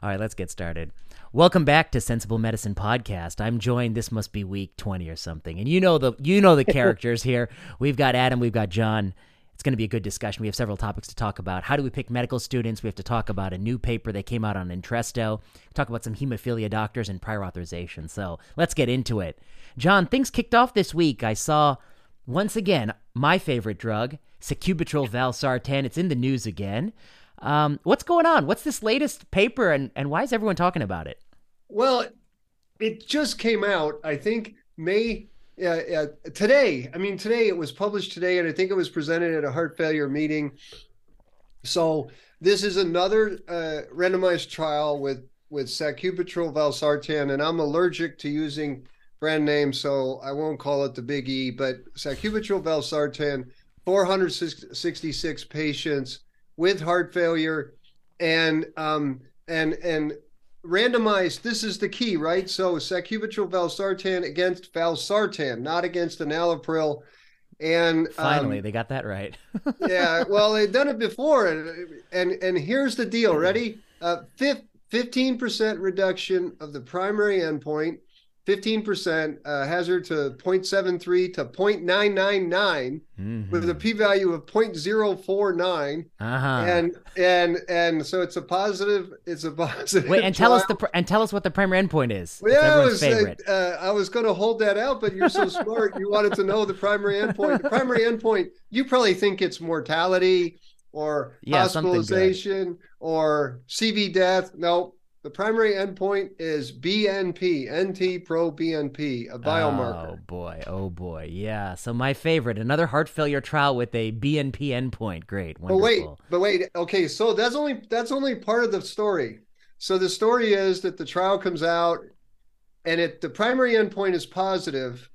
All right, let's get started. Welcome back to Sensible Medicine Podcast. I'm joined. This must be week 20 or something, and you know the you know the characters here. We've got Adam. We've got John. It's going to be a good discussion. We have several topics to talk about. How do we pick medical students? We have to talk about a new paper that came out on Entresto. Talk about some hemophilia doctors and prior authorization. So let's get into it. John, things kicked off this week. I saw once again my favorite drug, sacubitril valsartan. It's in the news again. Um, what's going on? What's this latest paper, and, and why is everyone talking about it? Well, it just came out, I think, May uh, uh, today. I mean, today it was published today, and I think it was presented at a heart failure meeting. So this is another uh, randomized trial with with sacubitril valsartan, and I'm allergic to using brand names, so I won't call it the Big E. But sacubitril valsartan, 466 patients with heart failure and um, and and randomized this is the key right? So sacubitril valsartan against valsartan not against enalapril and finally um, they got that right. Yeah well they've done it before and and, and here's the deal ready? Uh, 15% reduction of the primary endpoint 15% uh, hazard to 0.73 to 0.999 mm-hmm. with a p-value of 0.049 uh-huh. and and and so it's a positive it's a positive wait and trial. tell us the and tell us what the primary endpoint is. Well, yeah, I was, uh, I was going to hold that out but you're so smart you wanted to know the primary endpoint. The primary endpoint you probably think it's mortality or yeah, hospitalization or CV death. No the primary endpoint is BNP, NT pro BNP, a biomarker. Oh boy, oh boy, yeah. So my favorite, another heart failure trial with a BNP endpoint. Great, wonderful. But wait, but wait. Okay, so that's only that's only part of the story. So the story is that the trial comes out, and it the primary endpoint is positive.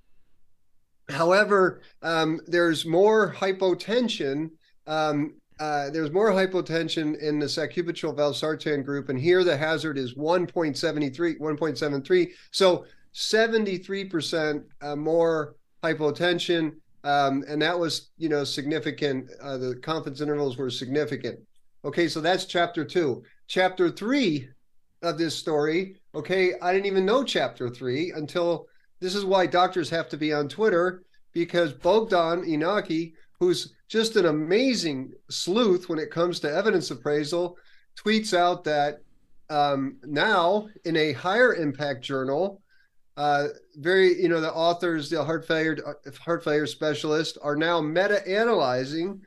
However, um, there's more hypotension um, uh, there's more hypotension in the sacubitril valsartan group, and here the hazard is 1.73, 1.73. So 73% uh, more hypotension, um, and that was, you know, significant. Uh, the confidence intervals were significant. Okay, so that's chapter two. Chapter three of this story. Okay, I didn't even know chapter three until this is why doctors have to be on Twitter because Bogdan Enache who's just an amazing sleuth when it comes to evidence appraisal, tweets out that um, now in a higher impact journal, uh, very you know the authors, the heart failure heart failure specialists are now meta analyzing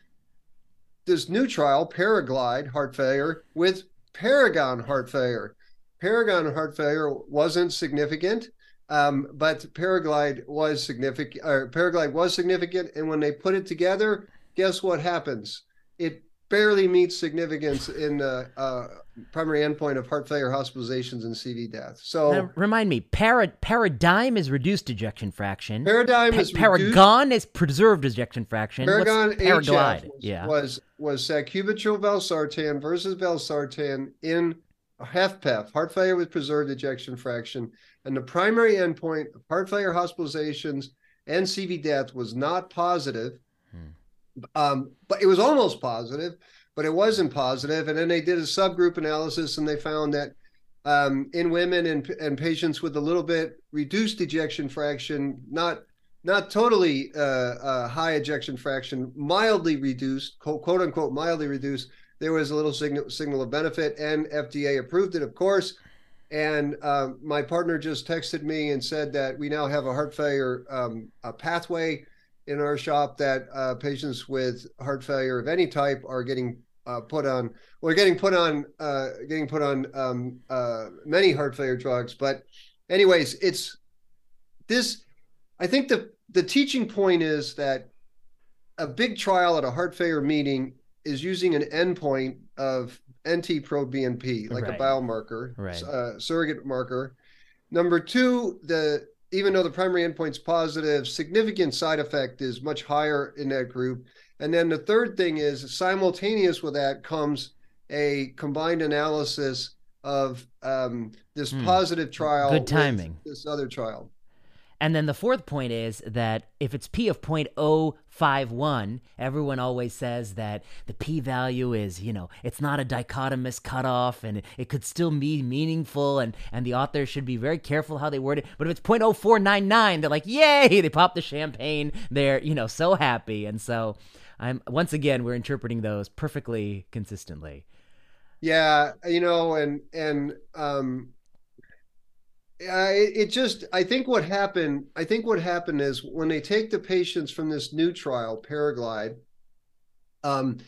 this new trial, Paraglide heart failure with Paragon heart failure. Paragon heart failure wasn't significant. Um, but Paraglide was significant. Or Paraglide was significant, and when they put it together, guess what happens? It barely meets significance in the uh, primary endpoint of heart failure hospitalizations and CV death. So now, remind me, para- paradigm is reduced ejection fraction. Paradigm pa- is paragon reduced. is preserved ejection fraction. Paragon What's paraglide was, yeah. was was sacubitril valsartan versus valsartan in HFpEF, heart failure with preserved ejection fraction. And the primary endpoint of heart failure hospitalizations and CV death was not positive. Um, but it was almost positive, but it wasn't positive. And then they did a subgroup analysis and they found that um, in women and, and patients with a little bit reduced ejection fraction, not not totally uh, uh, high ejection fraction, mildly reduced, quote, quote unquote, mildly reduced, there was a little signal signal of benefit, and FDA approved it, of course. And uh, my partner just texted me and said that we now have a heart failure um, a pathway in our shop that uh, patients with heart failure of any type are getting uh, put on. Well, getting put on, uh, getting put on um, uh, many heart failure drugs. But, anyways, it's this. I think the the teaching point is that a big trial at a heart failure meeting is using an endpoint of NT-proBNP, like right. a biomarker, right. uh, surrogate marker. Number two, the even though the primary endpoint's positive, significant side effect is much higher in that group. And then the third thing is simultaneous with that comes a combined analysis of um, this hmm. positive trial. Good timing. This other trial. And then the fourth point is that if it's p of 0.051, everyone always says that the p value is, you know, it's not a dichotomous cutoff and it could still be meaningful and, and the author should be very careful how they word it. But if it's 0.0499, they're like, yay, they pop the champagne. They're, you know, so happy. And so I'm once again, we're interpreting those perfectly consistently. Yeah, you know, and and um uh, it, just I think what happened I think what happened is when they take the patients from this new trial Paraglide um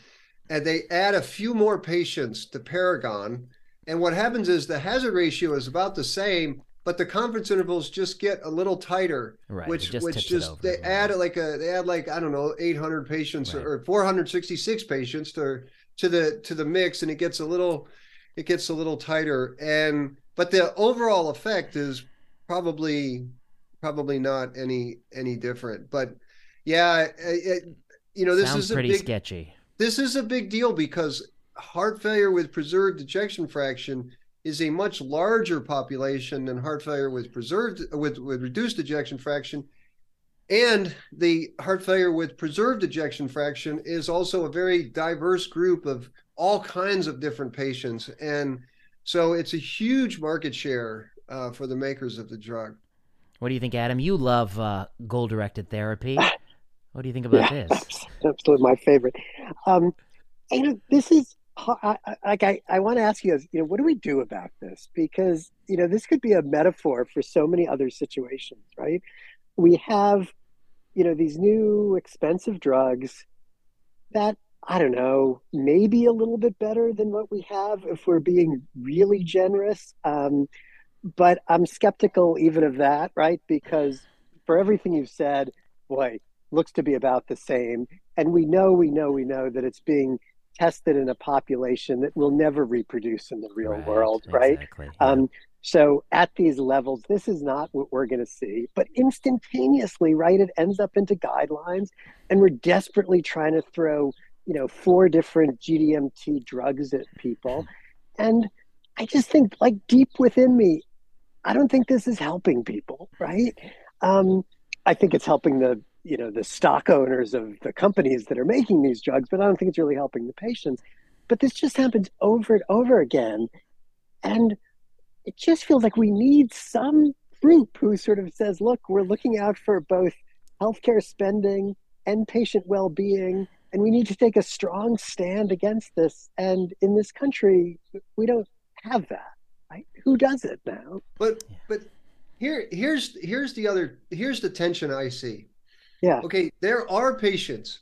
and they add a few more patients to Paragon and what happens is the hazard ratio is about the same but the confidence intervals just get a little tighter right, which just which just they add like a they add like I don't know 800 patients right. or 466 patients to to the to the mix and it gets a little it gets a little tighter and but the overall effect is probably probably not any any different. But yeah it, you know this Sounds is pretty big, sketchy. this is a big deal because heart failure with preserved ejection fraction is a much larger population than heart failure with preserved with with reduced ejection fraction. And the heart failure with preserved ejection fraction is also a very diverse group of all kinds of different patients. And so it's a huge market share uh, for the makers of the drug. What do you think, Adam? You love uh, goal directed therapy. What do you think about yeah, this? Absolutely, my favorite. Um, you know, this is like I, I want to ask you, you know, what do we do about this? Because you know, this could be a metaphor for so many other situations, right? We have, you know, these new expensive drugs that I don't know, maybe a little bit better than what we have if we're being really generous. Um, but I'm skeptical even of that, right? Because for everything you've said, boy, looks to be about the same. And we know, we know, we know that it's being tested in a population that will never reproduce in the real right, world, right? Exactly, yeah. Um, so at these levels, this is not what we're going to see. But instantaneously, right, it ends up into guidelines, and we're desperately trying to throw you know four different GDMT drugs at people, and I just think like deep within me, I don't think this is helping people, right? Um, I think it's helping the you know the stock owners of the companies that are making these drugs, but I don't think it's really helping the patients. But this just happens over and over again, and it just feels like we need some group who sort of says, "Look, we're looking out for both healthcare spending and patient well-being." And we need to take a strong stand against this. And in this country, we don't have that. Right? Who does it now? But but here here's here's the other here's the tension I see. Yeah. Okay, there are patients.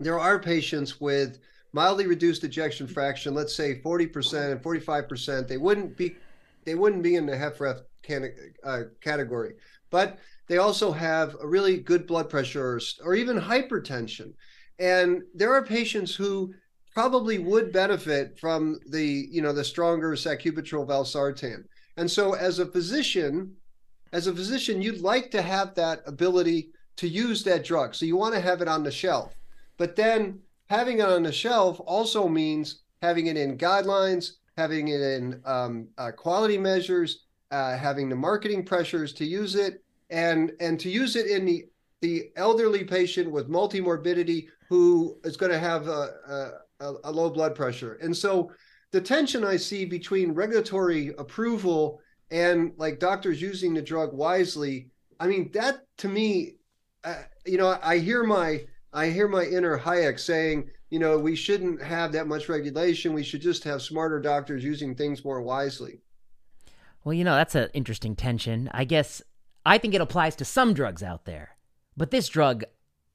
There are patients with mildly reduced ejection fraction, let's say 40% and 45%. They wouldn't be they wouldn't be in the HFrEF can, uh, category. But they also have a really good blood pressure or, or even hypertension. And there are patients who probably would benefit from the, you know, the stronger sacubitril valsartan. And so as a physician, as a physician, you'd like to have that ability to use that drug. So you want to have it on the shelf. But then having it on the shelf also means having it in guidelines, having it in um, uh, quality measures, uh, having the marketing pressures to use it, and and to use it in the the elderly patient with multimorbidity who is going to have a, a, a, low blood pressure. And so the tension I see between regulatory approval and like doctors using the drug wisely, I mean, that to me, uh, you know, I hear my I hear my inner Hayek saying, you know, we shouldn't have that much regulation. We should just have smarter doctors using things more wisely. Well, you know, that's an interesting tension. I guess I think it applies to some drugs out there. But this drug,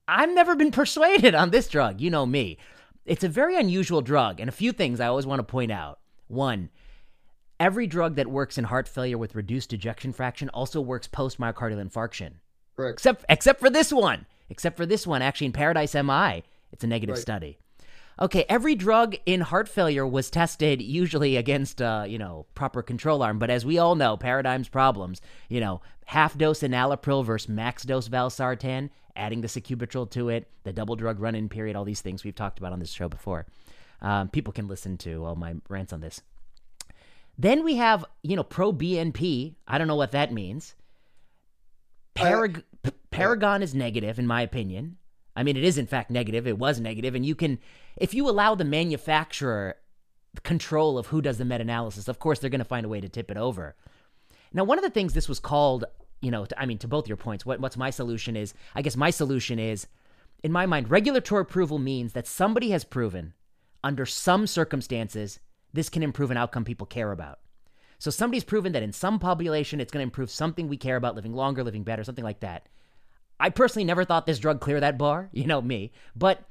I've never been persuaded on this drug. You know me. It's a very unusual drug, and a few things I always want to point out. One, every drug that works in heart failure with reduced ejection fraction also works post myocardial infarction. Correct. Except except for this one. Except for this one, actually in Paradise MI, it's a negative right. study. Okay, every drug in heart failure was tested usually against, uh, you know, proper control arm. But as we all know, paradigms problems. You know, half dose enalapril versus max dose valsartan, adding the sacubitril to it, the double drug run-in period, all these things we've talked about on this show before. Um, people can listen to all my rants on this. Then we have, you know, pro BNP. I don't know what that means. Parag- Paragon is negative, in my opinion. I mean, it is in fact negative. It was negative, and you can, if you allow the manufacturer control of who does the meta-analysis, of course they're going to find a way to tip it over. Now, one of the things this was called, you know, to, I mean, to both your points, what, what's my solution is? I guess my solution is, in my mind, regulatory approval means that somebody has proven, under some circumstances, this can improve an outcome people care about. So somebody's proven that in some population, it's going to improve something we care about, living longer, living better, something like that. I personally never thought this drug clear that bar, you know me. But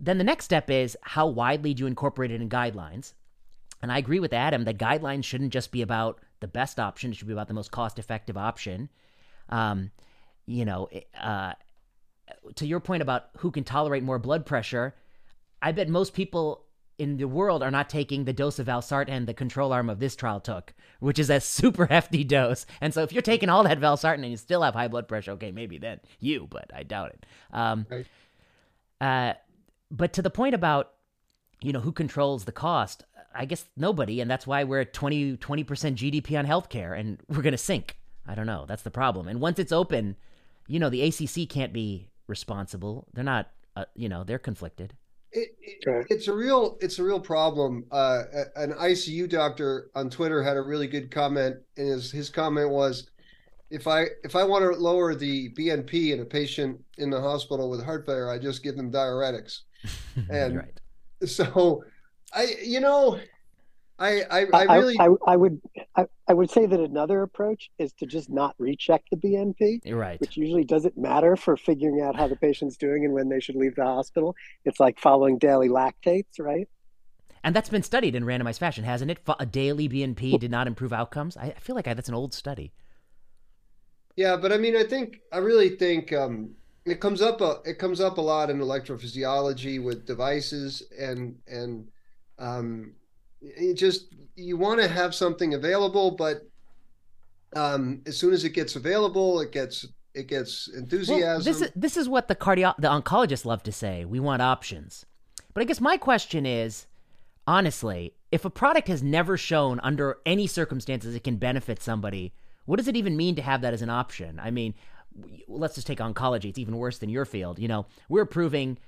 then the next step is how widely do you incorporate it in guidelines? And I agree with Adam that guidelines shouldn't just be about the best option; it should be about the most cost-effective option. Um, you know, uh, to your point about who can tolerate more blood pressure, I bet most people in the world are not taking the dose of valsartan the control arm of this trial took, which is a super hefty dose. And so if you're taking all that valsartan and you still have high blood pressure, okay, maybe then you, but I doubt it. Um, right. uh, but to the point about, you know, who controls the cost, I guess nobody. And that's why we're at 20, 20% GDP on healthcare and we're going to sink. I don't know. That's the problem. And once it's open, you know, the ACC can't be responsible. They're not, uh, you know, they're conflicted. It, it, it's a real it's a real problem. Uh, an ICU doctor on Twitter had a really good comment, and his his comment was, "If I if I want to lower the BNP in a patient in the hospital with heart failure, I just give them diuretics." and right. so, I you know, I I, I really I, I, I would I, I, would say that another approach is to just not recheck the BNP. You're right. Which usually doesn't matter for figuring out how the patient's doing and when they should leave the hospital. It's like following daily lactates, right? And that's been studied in randomized fashion, hasn't it? A daily BNP did not improve outcomes. I feel like that's an old study. Yeah, but I mean, I think I really think um, it comes up a it comes up a lot in electrophysiology with devices and and um, it just you want to have something available, but um, as soon as it gets available, it gets it gets enthusiasm. Well, this is this is what the cardio the oncologists love to say. We want options. But I guess my question is, honestly, if a product has never shown under any circumstances it can benefit somebody, what does it even mean to have that as an option? I mean, let's just take oncology. It's even worse than your field. You know, we're approving,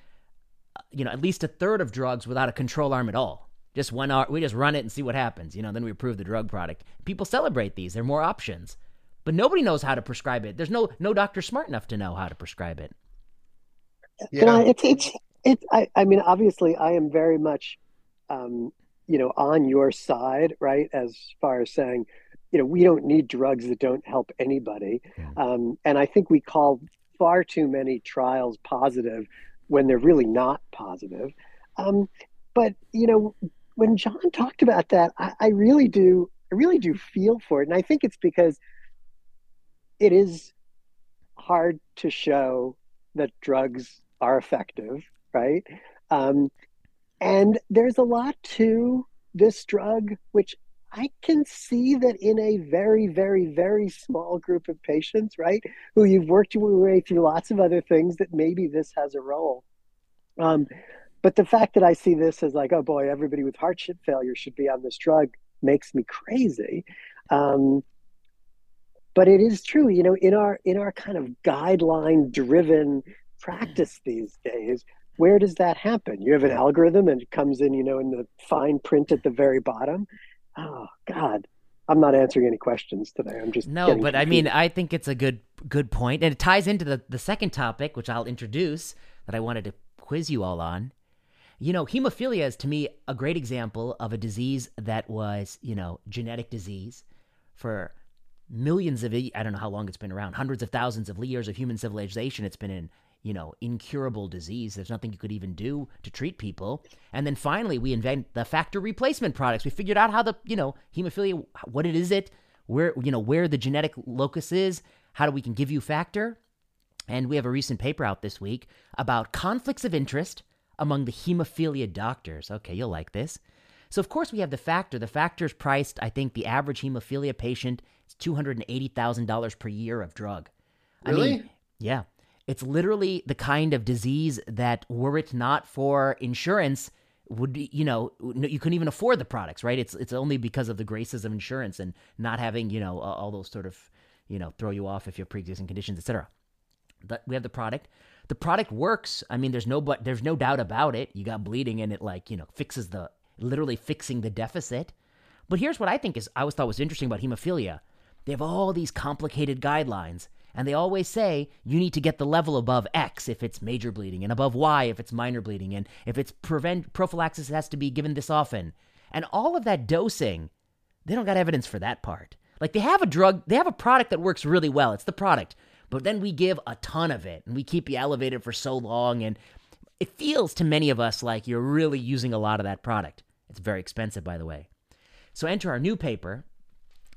uh, you know, at least a third of drugs without a control arm at all. Just one hour, we just run it and see what happens. You know, then we approve the drug product. People celebrate these. There are more options, but nobody knows how to prescribe it. There's no no doctor smart enough to know how to prescribe it. Yeah, it's it's it's. I, I mean, obviously, I am very much, um, you know, on your side, right? As far as saying, you know, we don't need drugs that don't help anybody, yeah. um, and I think we call far too many trials positive when they're really not positive. Um, but you know, when John talked about that, I, I really do, I really do feel for it, and I think it's because it is hard to show that drugs are effective, right? Um, and there's a lot to this drug, which I can see that in a very, very, very small group of patients, right, who you've worked your way through lots of other things, that maybe this has a role. Um, but the fact that I see this as like, oh boy, everybody with heart failure should be on this drug makes me crazy. Um, but it is true, you know, in our in our kind of guideline driven practice these days, where does that happen? You have an algorithm and it comes in, you know, in the fine print at the very bottom. Oh God, I'm not answering any questions today. I'm just no, but confused. I mean, I think it's a good good point, and it ties into the the second topic, which I'll introduce that I wanted to quiz you all on. You know, hemophilia is to me a great example of a disease that was, you know, genetic disease for millions of I don't know how long it's been around, hundreds of thousands of years of human civilization. It's been in, you know, incurable disease. There's nothing you could even do to treat people. And then finally, we invent the factor replacement products. We figured out how the, you know, hemophilia, what it is, it where, you know, where the genetic locus is, how do we can give you factor. And we have a recent paper out this week about conflicts of interest among the hemophilia doctors. Okay, you'll like this. So, of course, we have the factor. The factor is priced, I think the average hemophilia patient is $280,000 per year of drug. Really? I mean, yeah. It's literally the kind of disease that, were it not for insurance, would you know you couldn't even afford the products, right? It's it's only because of the graces of insurance and not having you know all those sort of you know, throw you off if you have pre-existing conditions, etc. But we have the product. The product works. I mean, there's no but there's no doubt about it. You got bleeding and it like, you know, fixes the literally fixing the deficit. But here's what I think is I always thought was interesting about hemophilia. They have all these complicated guidelines, and they always say you need to get the level above X if it's major bleeding, and above Y if it's minor bleeding, and if it's prevent prophylaxis has to be given this often. And all of that dosing, they don't got evidence for that part. Like they have a drug, they have a product that works really well. It's the product. But then we give a ton of it and we keep you elevated for so long and it feels to many of us like you're really using a lot of that product. It's very expensive, by the way. So enter our new paper.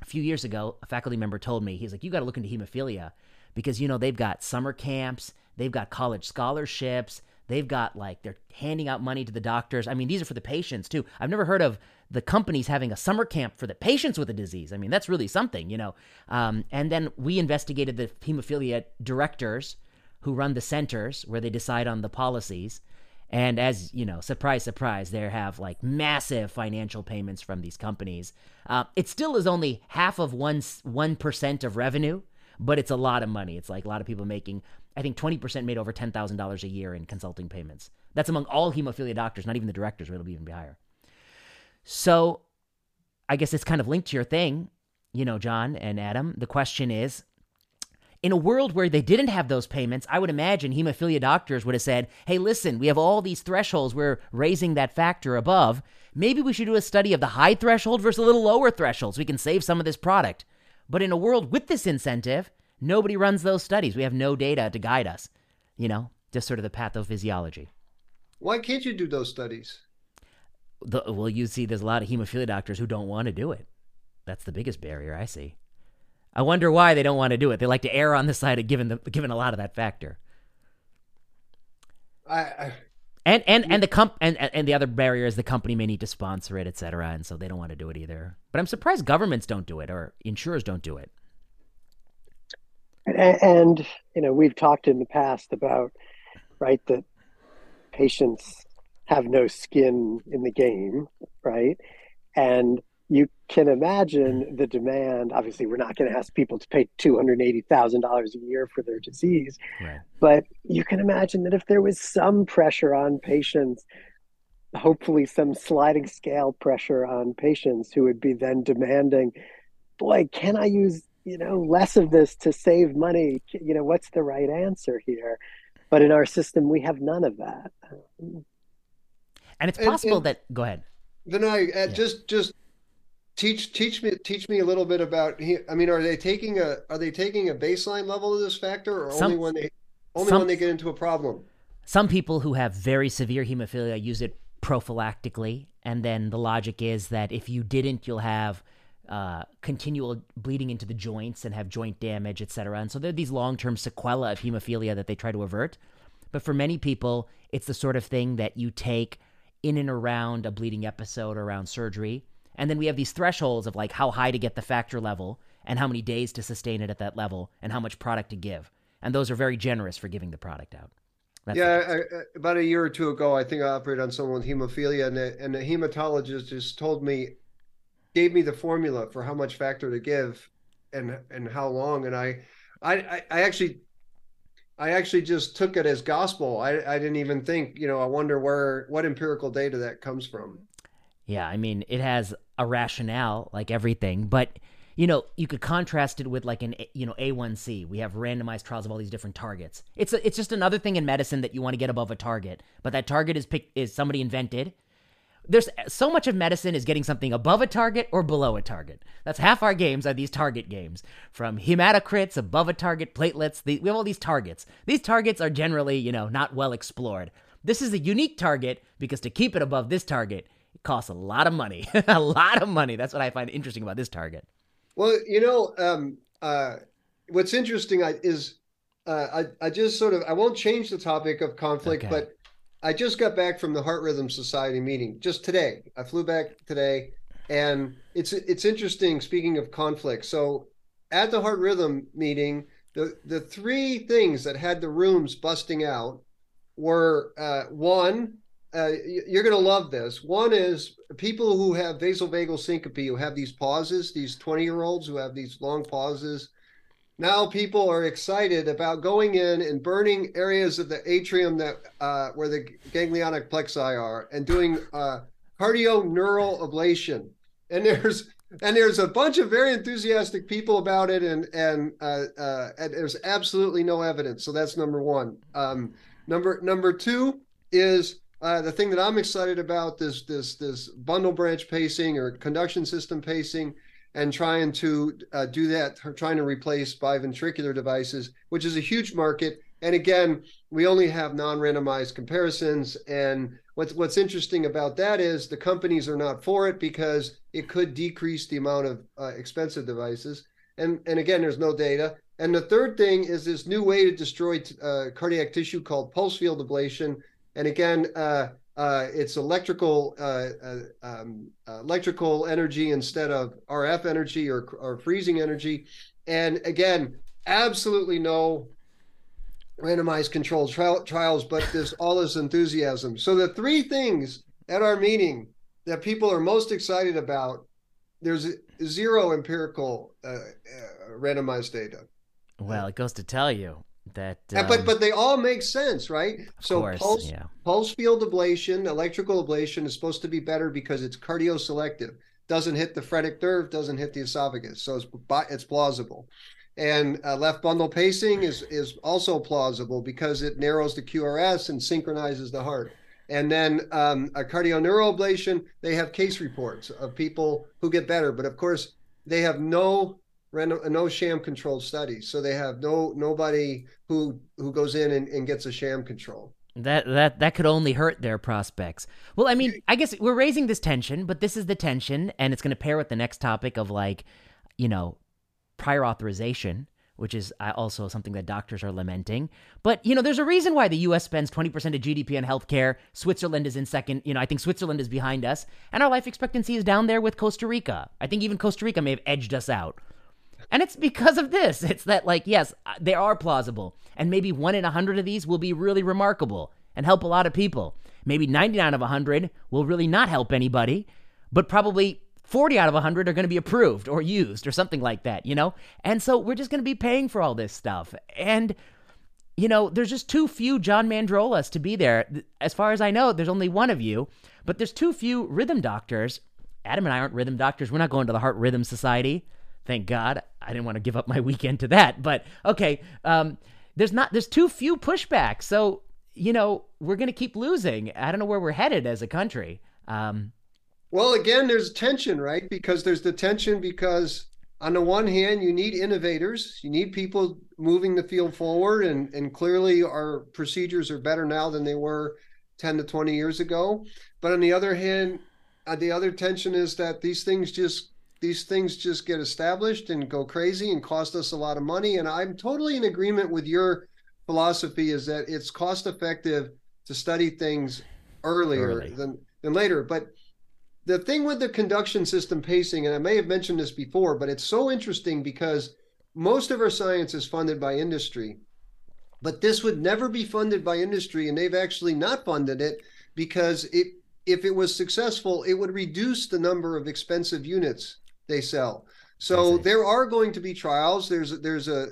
A few years ago, a faculty member told me, he's like, you got to look into hemophilia because, you know, they've got summer camps, they've got college scholarships, they've got like, they're handing out money to the doctors. I mean, these are for the patients too. I've never heard of the companies having a summer camp for the patients with the disease. I mean, that's really something, you know. Um, and then we investigated the hemophilia directors who run the centers where they decide on the policies. And as you know, surprise, surprise, they have like massive financial payments from these companies. Uh, it still is only half of one one percent of revenue, but it's a lot of money. It's like a lot of people making. I think twenty percent made over ten thousand dollars a year in consulting payments. That's among all hemophilia doctors, not even the directors, where it'll be even higher. So, I guess it's kind of linked to your thing, you know, John and Adam. The question is, in a world where they didn't have those payments, I would imagine hemophilia doctors would have said, hey, listen, we have all these thresholds. We're raising that factor above. Maybe we should do a study of the high threshold versus a little lower threshold so we can save some of this product. But in a world with this incentive, nobody runs those studies. We have no data to guide us, you know, just sort of the pathophysiology. Why can't you do those studies? The, well, you see, there's a lot of hemophilia doctors who don't want to do it. That's the biggest barrier I see. I wonder why they don't want to do it. They like to err on the side of giving the giving a lot of that factor. I, I and and and the comp and and the other barrier is the company may need to sponsor it, et cetera, and so they don't want to do it either. But I'm surprised governments don't do it or insurers don't do it. And, and you know, we've talked in the past about right that patients have no skin in the game, right? And you can imagine the demand. Obviously, we're not going to ask people to pay two hundred eighty thousand dollars a year for their disease, right. but you can imagine that if there was some pressure on patients, hopefully some sliding scale pressure on patients who would be then demanding, "Boy, can I use you know less of this to save money? You know, what's the right answer here?" But in our system, we have none of that. And it's possible and, and that. Go ahead. Then I uh, yeah. just just teach teach me teach me a little bit about i mean are they taking a are they taking a baseline level of this factor or some, only when they only some, when they get into a problem some people who have very severe hemophilia use it prophylactically and then the logic is that if you didn't you'll have uh, continual bleeding into the joints and have joint damage etc and so there are these long-term sequelae of hemophilia that they try to avert but for many people it's the sort of thing that you take in and around a bleeding episode around surgery and then we have these thresholds of like how high to get the factor level and how many days to sustain it at that level and how much product to give. And those are very generous for giving the product out. That's yeah, I, I, about a year or two ago, I think I operated on someone with hemophilia, and the, and the hematologist just told me, gave me the formula for how much factor to give, and and how long. And I, I, I actually, I actually just took it as gospel. I, I didn't even think, you know, I wonder where what empirical data that comes from. Yeah, I mean, it has a rationale like everything, but you know, you could contrast it with like an you know A1C. We have randomized trials of all these different targets. It's a, it's just another thing in medicine that you want to get above a target, but that target is picked is somebody invented. There's so much of medicine is getting something above a target or below a target. That's half our games are these target games. From hematocrits, above a target, platelets. The, we have all these targets. These targets are generally, you know, not well explored. This is a unique target because to keep it above this target, it costs a lot of money. a lot of money. That's what I find interesting about this target. Well, you know, um, uh, what's interesting is uh, I, I just sort of I won't change the topic of conflict, okay. but I just got back from the Heart Rhythm Society meeting just today. I flew back today, and it's it's interesting. Speaking of conflict, so at the Heart Rhythm meeting, the the three things that had the rooms busting out were uh, one uh, you're going to love this. One is people who have vasovagal syncope, who have these pauses, these 20 year olds who have these long pauses. Now people are excited about going in and burning areas of the atrium that uh, where the ganglionic plexi are and doing uh, cardioneural ablation. And there's and there's a bunch of very enthusiastic people about it, and and, uh, uh, and there's absolutely no evidence. So that's number one. Um, number number two is uh, the thing that I'm excited about this this this bundle branch pacing or conduction system pacing and trying to uh, do that, trying to replace biventricular devices, which is a huge market. And again, we only have non-randomized comparisons. And what's what's interesting about that is the companies are not for it because it could decrease the amount of uh, expensive devices. And and again, there's no data. And the third thing is this new way to destroy uh, cardiac tissue called pulse field ablation. And again, uh, uh, it's electrical uh, uh, um, electrical energy instead of RF energy or, or freezing energy. And again, absolutely no randomized controlled tri- trials, but this all this enthusiasm. So the three things at our meeting that people are most excited about, there's zero empirical uh, uh, randomized data. Well, it goes to tell you that um, but but they all make sense right? So course, pulse yeah. pulse field ablation electrical ablation is supposed to be better because it's cardioselective. Doesn't hit the phrenic nerve doesn't hit the esophagus. So it's it's plausible. And uh, left bundle pacing is is also plausible because it narrows the qrs and synchronizes the heart. And then um, a cardioneural ablation they have case reports of people who get better. But of course they have no no sham controlled studies so they have no nobody who who goes in and, and gets a sham control that that that could only hurt their prospects. Well, I mean, I guess we're raising this tension, but this is the tension, and it's going to pair with the next topic of like, you know, prior authorization, which is uh, also something that doctors are lamenting. But you know, there's a reason why the U.S. spends 20% of GDP on healthcare. Switzerland is in second. You know, I think Switzerland is behind us, and our life expectancy is down there with Costa Rica. I think even Costa Rica may have edged us out. And it's because of this. It's that, like, yes, uh, they are plausible. And maybe one in a hundred of these will be really remarkable and help a lot of people. Maybe 99 of 100 will really not help anybody, but probably 40 out of 100 are going to be approved or used or something like that, you know? And so we're just going to be paying for all this stuff. And, you know, there's just too few John Mandrolas to be there. As far as I know, there's only one of you, but there's too few rhythm doctors. Adam and I aren't rhythm doctors. We're not going to the Heart Rhythm Society. Thank God. I didn't want to give up my weekend to that. But okay, um, there's not there's too few pushbacks. So you know we're going to keep losing. I don't know where we're headed as a country. Um, well, again, there's tension, right? Because there's the tension because on the one hand, you need innovators, you need people moving the field forward, and and clearly our procedures are better now than they were 10 to 20 years ago. But on the other hand, uh, the other tension is that these things just these things just get established and go crazy and cost us a lot of money. And I'm totally in agreement with your philosophy is that it's cost effective to study things earlier Early. than, than later. But the thing with the conduction system pacing, and I may have mentioned this before, but it's so interesting because most of our science is funded by industry. But this would never be funded by industry, and they've actually not funded it because it if it was successful, it would reduce the number of expensive units they sell. So there are going to be trials. There's there's a,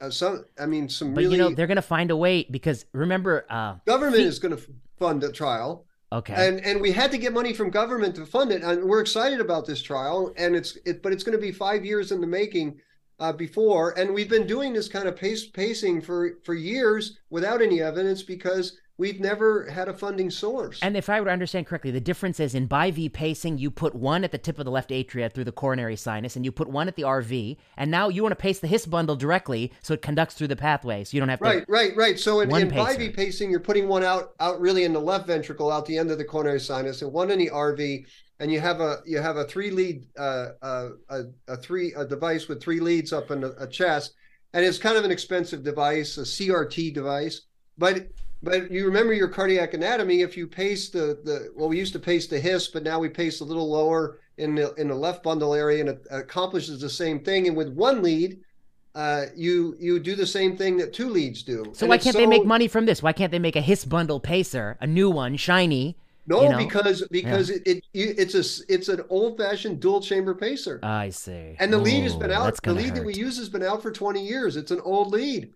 a, a some I mean some but really you know they're going to find a way because remember uh, government is going to fund a trial. Okay. And and we had to get money from government to fund it, and we're excited about this trial. And it's it, but it's going to be five years in the making uh, before, and we've been doing this kind of pace pacing for for years without any evidence because we've never had a funding source. And if I were to understand correctly, the difference is in BiV pacing, you put one at the tip of the left atria through the coronary sinus, and you put one at the RV, and now you want to pace the His bundle directly so it conducts through the pathway, so you don't have to. Right, right, right. So in, in BiV pacing, you're putting one out out really in the left ventricle, out the end of the coronary sinus, and one in the RV. And you have a you have a three lead uh, uh, a, a three a device with three leads up in a, a chest, and it's kind of an expensive device, a CRT device, but but you remember your cardiac anatomy. If you pace the the well, we used to pace the His, but now we pace a little lower in the in the left bundle area, and it accomplishes the same thing. And with one lead, uh, you you do the same thing that two leads do. So and why can't so... they make money from this? Why can't they make a His bundle pacer, a new one, shiny? No, you know? because because it, it it's a it's an old fashioned dual chamber pacer, I see. and the lead has been out. The lead that we use has been out for twenty years. It's an old lead,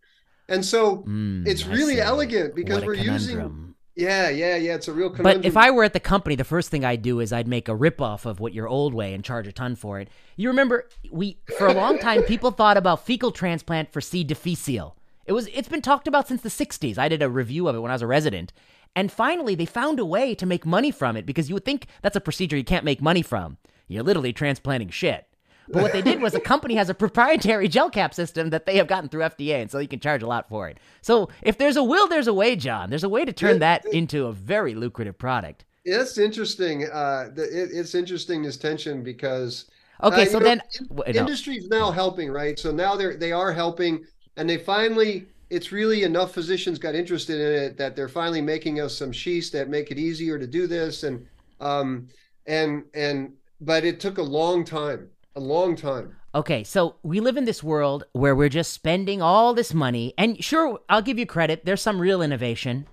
and so Mm, it's really elegant because we're using. Yeah, yeah, yeah. It's a real conundrum. But if I were at the company, the first thing I'd do is I'd make a ripoff of what your old way and charge a ton for it. You remember, we for a long time people thought about fecal transplant for C. difficile. It was it's been talked about since the '60s. I did a review of it when I was a resident, and finally they found a way to make money from it because you would think that's a procedure you can't make money from. You're literally transplanting shit. But what they did was the company has a proprietary gel cap system that they have gotten through FDA, and so you can charge a lot for it. So if there's a will, there's a way, John. There's a way to turn that into a very lucrative product. it's interesting. Uh, it, it's interesting this tension because Okay, Uh, so know, then in- no. industry's now helping, right? So now they're they are helping, and they finally. It's really enough physicians got interested in it that they're finally making us some sheaths that make it easier to do this, and um and and but it took a long time, a long time. Okay, so we live in this world where we're just spending all this money, and sure, I'll give you credit. There's some real innovation,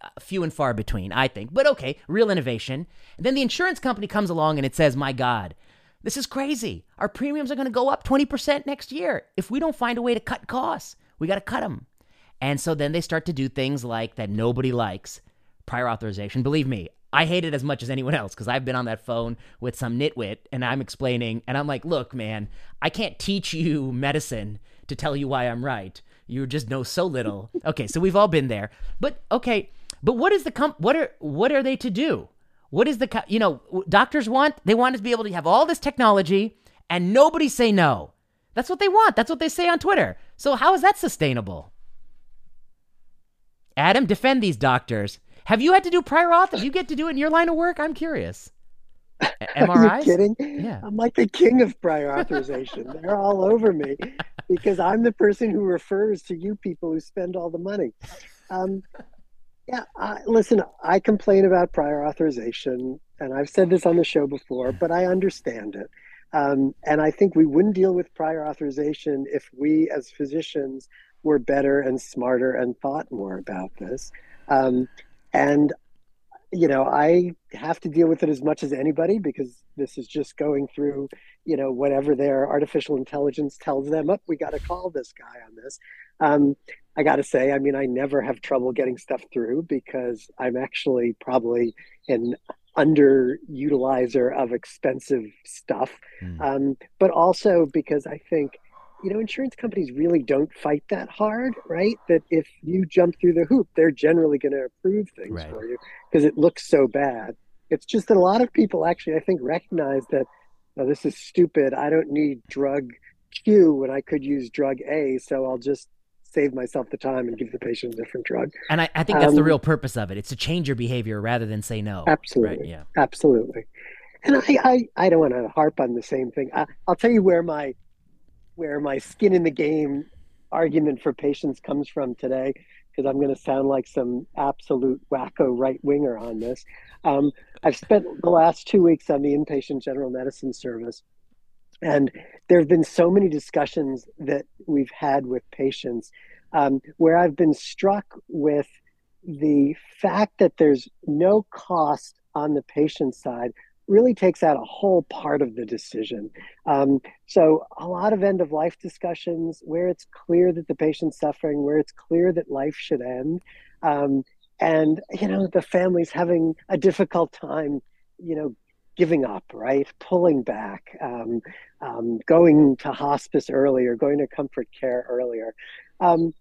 uh, few and far between, I think, but okay, real innovation. And then the insurance company comes along and it says, "My God, this is crazy. Our premiums are going to go up 20% next year. If we don't find a way to cut costs, we got to cut them." And so then they start to do things like that nobody likes prior authorization. Believe me, I hate it as much as anyone else because I've been on that phone with some nitwit and I'm explaining, and I'm like, look, man, I can't teach you medicine to tell you why I'm right. You just know so little. Okay, so we've all been there. But okay, but what is the comp? What are what are they to do? What is the co- you know doctors want? They want to be able to have all this technology and nobody say no. That's what they want. That's what they say on Twitter. So how is that sustainable? Adam, defend these doctors. Have you had to do prior auth? If you get to do it in your line of work, I'm curious. Are you kidding? Yeah. I'm like the king of prior authorization. They're all over me because I'm the person who refers to you people who spend all the money. Um, yeah, I, listen, I complain about prior authorization, and I've said this on the show before, but I understand it. Um, and I think we wouldn't deal with prior authorization if we, as physicians, were better and smarter and thought more about this. Um, and you know, I have to deal with it as much as anybody because this is just going through, you know, whatever their artificial intelligence tells them. Up, we got to call this guy on this. Um, I got to say, I mean, I never have trouble getting stuff through because I'm actually probably an underutilizer of expensive stuff, Hmm. um, but also because I think you know, insurance companies really don't fight that hard, right? That if you jump through the hoop, they're generally going to approve things Right. for you because it looks so bad. It's just that a lot of people actually, I think, recognize that oh, this is stupid. I don't need drug Q when I could use drug A, so I'll just save myself the time and give the patient a different drug. And I, I think that's the Um, real purpose of it. It's to change your behavior rather than say no. Absolutely. Right, yeah. Absolutely. And I, I, I don't want to harp on the same thing. I, I'll tell you where my where my skin in the game argument for patients comes from today, because I'm going to sound like some absolute wacko right winger on this. Um, I've spent the last two weeks on the inpatient general medicine service, and there have been so many discussions that we've had with patients um, where I've been struck with the fact that there's no cost on the patient side really takes out a whole part of the decision. Um, so, a lot of end of life discussions where it's clear that the patient's suffering, where it's clear that life should end. Um, and, you know, the family's having a difficult time, you know, giving up, right? Pulling back, um, um, going to hospice earlier, going to comfort care earlier. Um,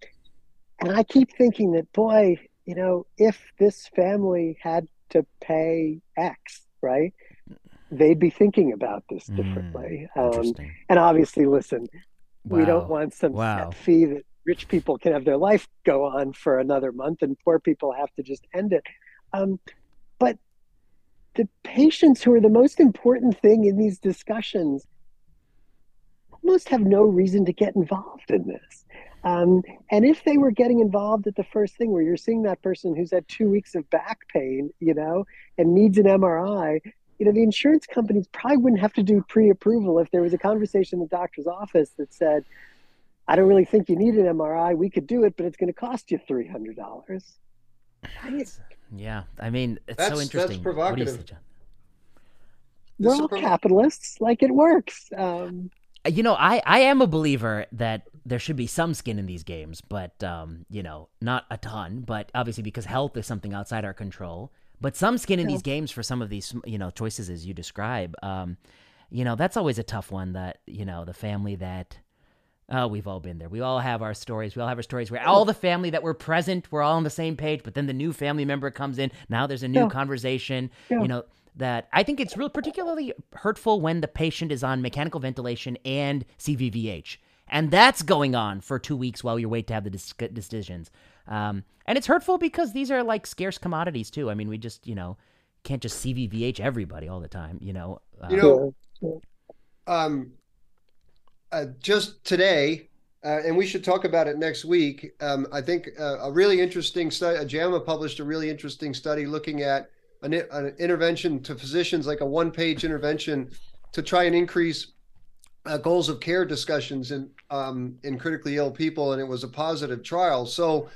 and I keep thinking that, boy, you know, if this family had to pay X, right? They'd be thinking about this Mm, differently. um, and obviously, listen, we don't want some Wow. set fee that rich people can have their life go on for another month and poor people have to just end it. Um, but the patients who are the most important thing in these discussions almost have no reason to get involved in this. Um, and if they were getting involved at the first thing where you're seeing that person who's had two weeks of back pain, you know, and needs an MRI, you know, the insurance companies probably wouldn't have to do pre-approval if there was a conversation in the doctor's office that said, I don't really think you need an MRI. We could do it, but it's going to cost you $300. Yeah, I mean, it's That's- so that's interesting. What do you provocative. say, John? We're all pro- capitalists. Like it works. Um, you know, I, I am a believer that there should be some skin in these games, but um, you know, not a ton. But obviously, because health is something outside our control, but some skin in these games for some of these you know choices as you describe. Um, you know, that's always a tough one. That you know, the family that. Oh, we've all been there. We all have our stories. We all have our stories where all the family that were present, we're all on the same page, but then the new family member comes in. Now there's a new Yeah. conversation. Yeah. You know, that I think it's real particularly hurtful when the patient is on mechanical ventilation and CVVH. And that's going on for two weeks while you wait to have the dis- decisions. Um, and it's hurtful because these are like scarce commodities too. I mean, we just, you know, can't just CVVH everybody all the time, you know. Uh, You know, um, uh, just today, uh, and we should talk about it next week. Um, I think uh, a really interesting study, JAMA published a really interesting study looking at an, an intervention to physicians, like a one page intervention to try and increase uh, goals of care discussions in, um, in critically ill people. And it was a positive trial. So,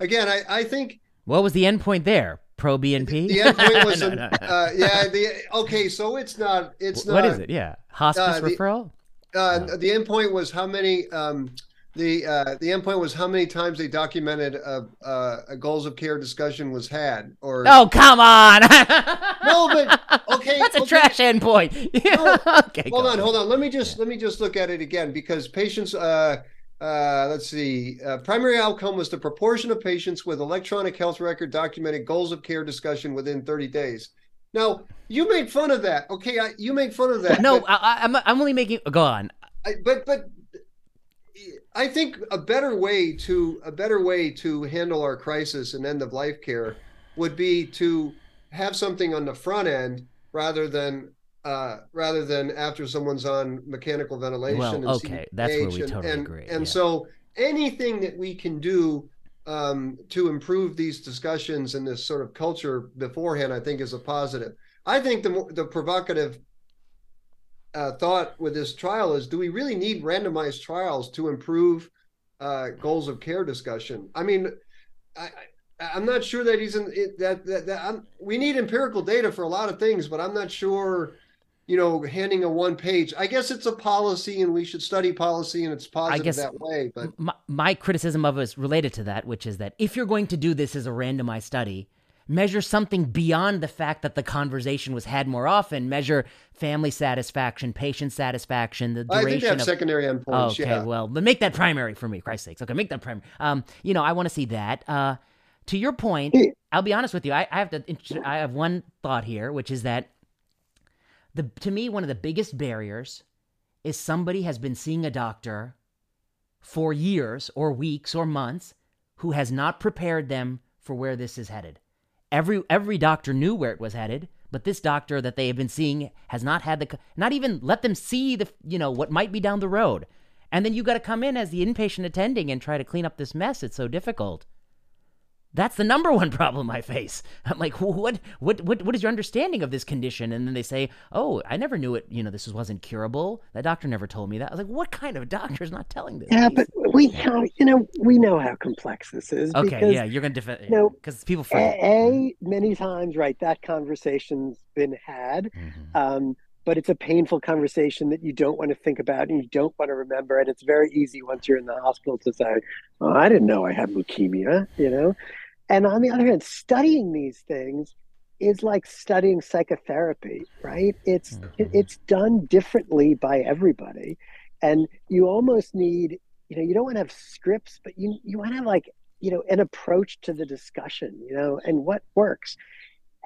again, I, I think what was the endpoint there? Pro BNP? the endpoint was, No, an- no, no. Uh, yeah, the, okay, so it's not, it's not. what is it? Yeah. Hospice Uh, the- referral? Uh, the endpoint was how many. Um, the uh, the endpoint was how many times they documented a, a, a goals of care discussion was had. Or Oh, come on. No, but- okay, That's a okay. trash endpoint. okay. hold go on, hold on. Let me just let me just look at it again because patients. Uh, uh, let's see. Uh, primary outcome was the proportion of patients with electronic health record documented goals of care discussion within 30 days. Now you made fun of that. Okay, I, you made fun of that. No, but- I, I- I'm, I'm only making. Go on. I, but but I think a better way to a better way to handle our crisis and end of life care would be to have something on the front end rather than uh, rather than after someone's on mechanical ventilation. Well, and okay, that's where we and, totally and, agree, And yeah. so anything that we can do um, to improve these discussions and this sort of culture beforehand, I think is a positive. I think the the provocative uh, thought with this trial is: Do we really need randomized trials to improve uh, goals of care discussion? I mean, I, I'm not sure that he's in it, that that, that I'm, we need empirical data for a lot of things, but I'm not sure. You know, handing a one page. I guess it's a policy, and we should study policy, and it's positive guess- that way. But my, my criticism of it is related to that, which is that if you're going to do this as a randomized study, measure something beyond the fact that the conversation was had more often. Measure family satisfaction, patient satisfaction, the duration. I duration think they have of. secondary endpoints. okay, yeah. well, but make that primary for me, Christ's sakes. Okay, make that primary. Um, you know, I want to see that. Uh, to your point, I'll be honest with you. I, I have to. I have one thought here, which is that the to me one of the biggest barriers is somebody has been seeing a doctor for years or weeks or months who has not prepared them for where this is headed. Every every doctor knew where it was headed, but this doctor that they have been seeing has not had the not even let them see the you know what might be down the road. And then you got to come in as the inpatient attending and try to clean up this mess. It's so difficult. That's the number one problem I face. I'm like, what, what, what, what is your understanding of this condition? And then they say, oh, I never knew it. You know, this wasn't curable. That doctor never told me that. I was like, what kind of doctor is not telling this? yeah, but we know, you know, we know how complex this is. okay, because yeah, you're gonna defend no, because people A, forget. a, many times, right? That conversation's been had, Mhm. um, but it's a painful conversation that you don't want to think about and you don't want to remember. And it's very easy once you're in the hospital to say, "Oh, I didn't know I had leukemia," you know. And on the other hand, studying these things is like studying psychotherapy, right? It's it, Mhm. it's done differently by everybody, and you almost need, you know, you don't want to have scripts, but you you want to have like, you know, an approach to the discussion, you know, and what works.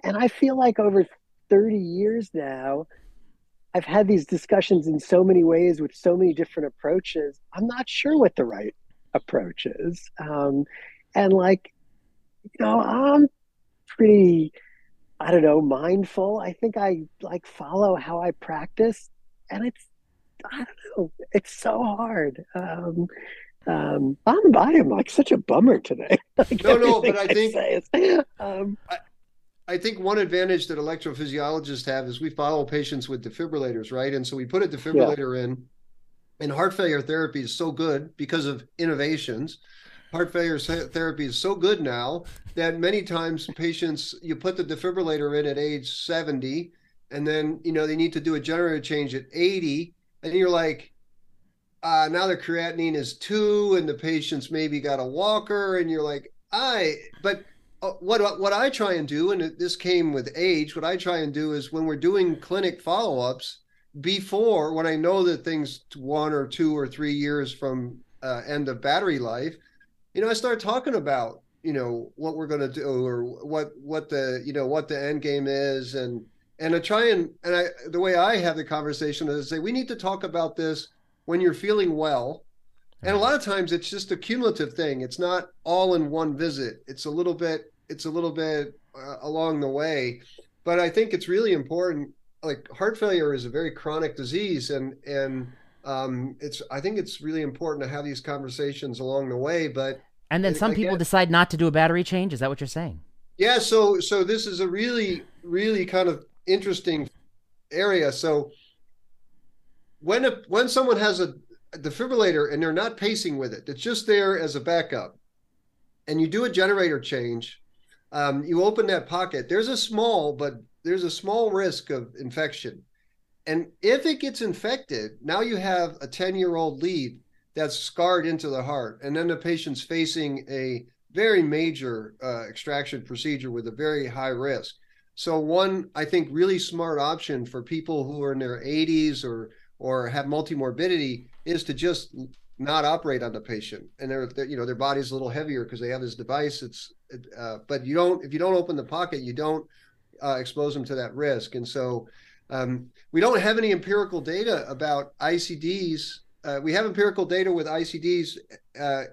And I feel like over 30 years now, I've had these discussions in so many ways with so many different approaches. I'm not sure what the right approach is. Um, and like, you know, I'm pretty, I don't know, mindful. I think I like follow how I practice, and it's, I don't know, it's so hard. Um, um, I'm, I am like such a bummer today. Like, No, no, but everything I think- say is- um, I think one advantage that electrophysiologists have is we follow patients with defibrillators, right? And so we put a defibrillator in, and heart failure therapy is so good because of innovations heart failure therapy is so good now that many times patients you put the defibrillator in at age 70 and then you know they need to do a generator change at 80 and you're like uh, now the creatinine is two and the patient's maybe got a walker and you're like i but what what i try and do and this came with age what i try and do is when we're doing clinic follow-ups before when i know that things one or two or three years from uh, end of battery life you know i start talking about you know what we're going to do or what what the you know what the end game is and and I try and and I the way I have the conversation is say we need to talk about this when you're feeling well. And a lot of times it's just a cumulative thing. It's not all in one visit. It's a little bit it's a little bit uh, along the way. But I think it's really important like heart failure is a very chronic disease and and um, it's I think it's really important to have these conversations along the way, but and then some again, people decide not to do a battery change. Is that what you're saying? Yeah. So so this is a really really kind of interesting area. So when a, when someone has a, a defibrillator and they're not pacing with it, it's just there as a backup, and you do a generator change, um, you open that pocket. There's a small, but there's a small risk of infection. And if it gets infected, now you have a 10 year old lead that's scarred into the heart. And then the patient's facing a very major uh, extraction procedure with a very high risk. So one, I think, really smart option for people who are in their 80s or or have multimorbidity is to just not operate on the patient, and their you know their body's a little heavier because they have this device. It's uh, but you don't if you don't open the pocket, you don't uh, expose them to that risk, and so um, we don't have any empirical data about ICDs. Uh, we have empirical data with ICDs uh,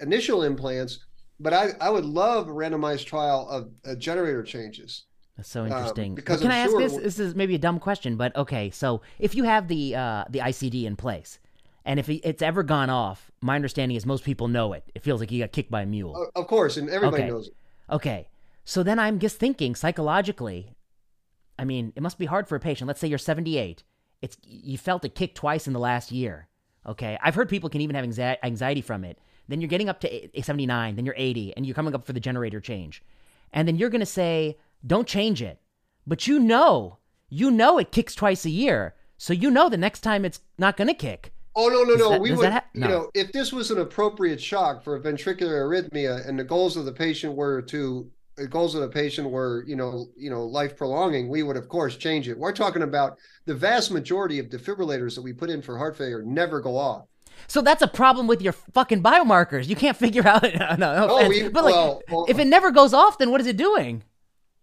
initial implants, but I, I would love a randomized trial of uh, generator changes that's so um, interesting. Um, because can I'm I ask this? This is maybe a dumb question, but okay. So if you have the uh, the ICD in place, and if it's ever gone off, my understanding is most people know it. It feels like you got kicked by a mule. Of course, and everybody okay. knows it. Okay. So then I'm just thinking psychologically. I mean, it must be hard for a patient. Let's say you're 78. It's you felt a kick twice in the last year. Okay. I've heard people can even have anxiety from it. Then you're getting up to 79, then you're 80, and you're coming up for the generator change. And then you're going to say, don't change it. But you know, you know it kicks twice a year. So you know the next time it's not going to kick. Oh no no no! That, we would ha- no. you know if this was an appropriate shock for a ventricular arrhythmia and the goals of the patient were to the goals of the patient were you know you know life prolonging, we would of course change it. We're talking about the vast majority of defibrillators that we put in for heart failure never go off. So that's a problem with your fucking biomarkers. You can't figure out. no, no oh, we, but like, well, well, if it never goes off, then what is it doing?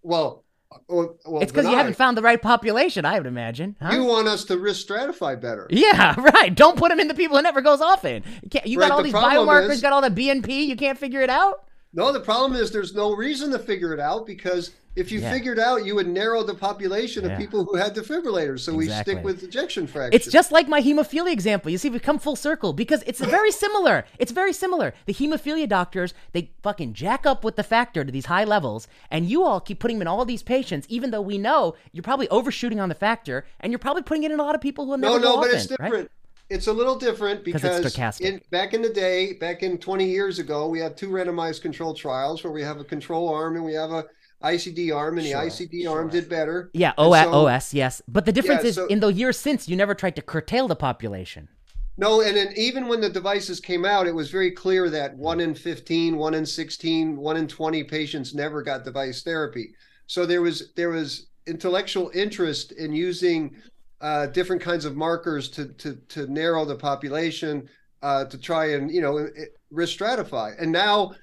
Well, well, well it's because you haven't found the right population, I would imagine. Huh? You want us to risk stratify better. Yeah, right. Don't put them in the people it never goes off in. You, you right, got all the these biomarkers, is, got all the BNP. You can't figure it out. No, the problem is there's no reason to figure it out because if you yeah. figured out, you would narrow the population yeah. of people who had defibrillators. So exactly. we stick with ejection fraction. It's just like my hemophilia example. You see, we come full circle because it's very similar. It's very similar. The hemophilia doctors, they fucking jack up with the factor to these high levels, and you all keep putting them in all these patients, even though we know you're probably overshooting on the factor, and you're probably putting it in a lot of people who have never no, no, but it's different. Right? it's a little different because in, back in the day, back in 20 years ago, we had two randomized control trials where we have a control arm and we have a ICD arm, and sure, the ICD sure. arm did better. Yeah, OS, so, OS, yes. But the difference yeah, is so, in the years since, you never tried to curtail the population. No, and then even when the devices came out, it was very clear that one in 15, one in 16, one in 20 patients never got device therapy. So there was there was intellectual interest in using uh, different kinds of markers to to to narrow the population uh, to try and you know risk stratify. And now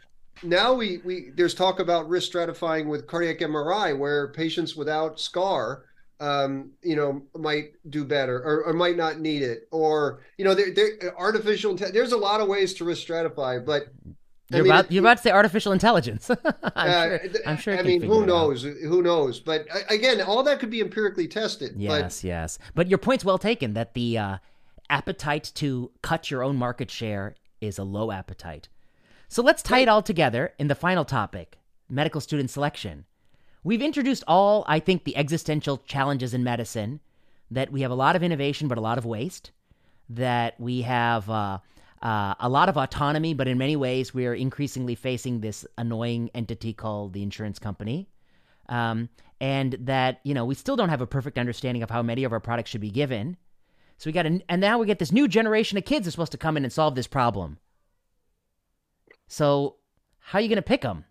now we we there's talk about risk stratifying with cardiac MRI where patients without scar um, you know, might do better or, or, might not need it, or you know, there, there artificial. There's a lot of ways to risk stratify, but you're, I mean, about, you're about to say artificial intelligence. I'm, uh, sure, I'm sure. I mean, who knows? Who knows? But again, all that could be empirically tested. Yes, but... yes. But your point's well taken that the uh, appetite to cut your own market share is a low appetite. So let's tie it all together in the final topic medical student selection. We've introduced all, I think, the existential challenges in medicine that we have a lot of innovation but a lot of waste, that we have. Uh, uh, a lot of autonomy, but in many ways, we are increasingly facing this annoying entity called the insurance company. Um, and that, you know, we still don't have a perfect understanding of how many of our products should be given. So we got, a, and now we get this new generation of kids that's supposed to come in and solve this problem. So, how are you going to pick them?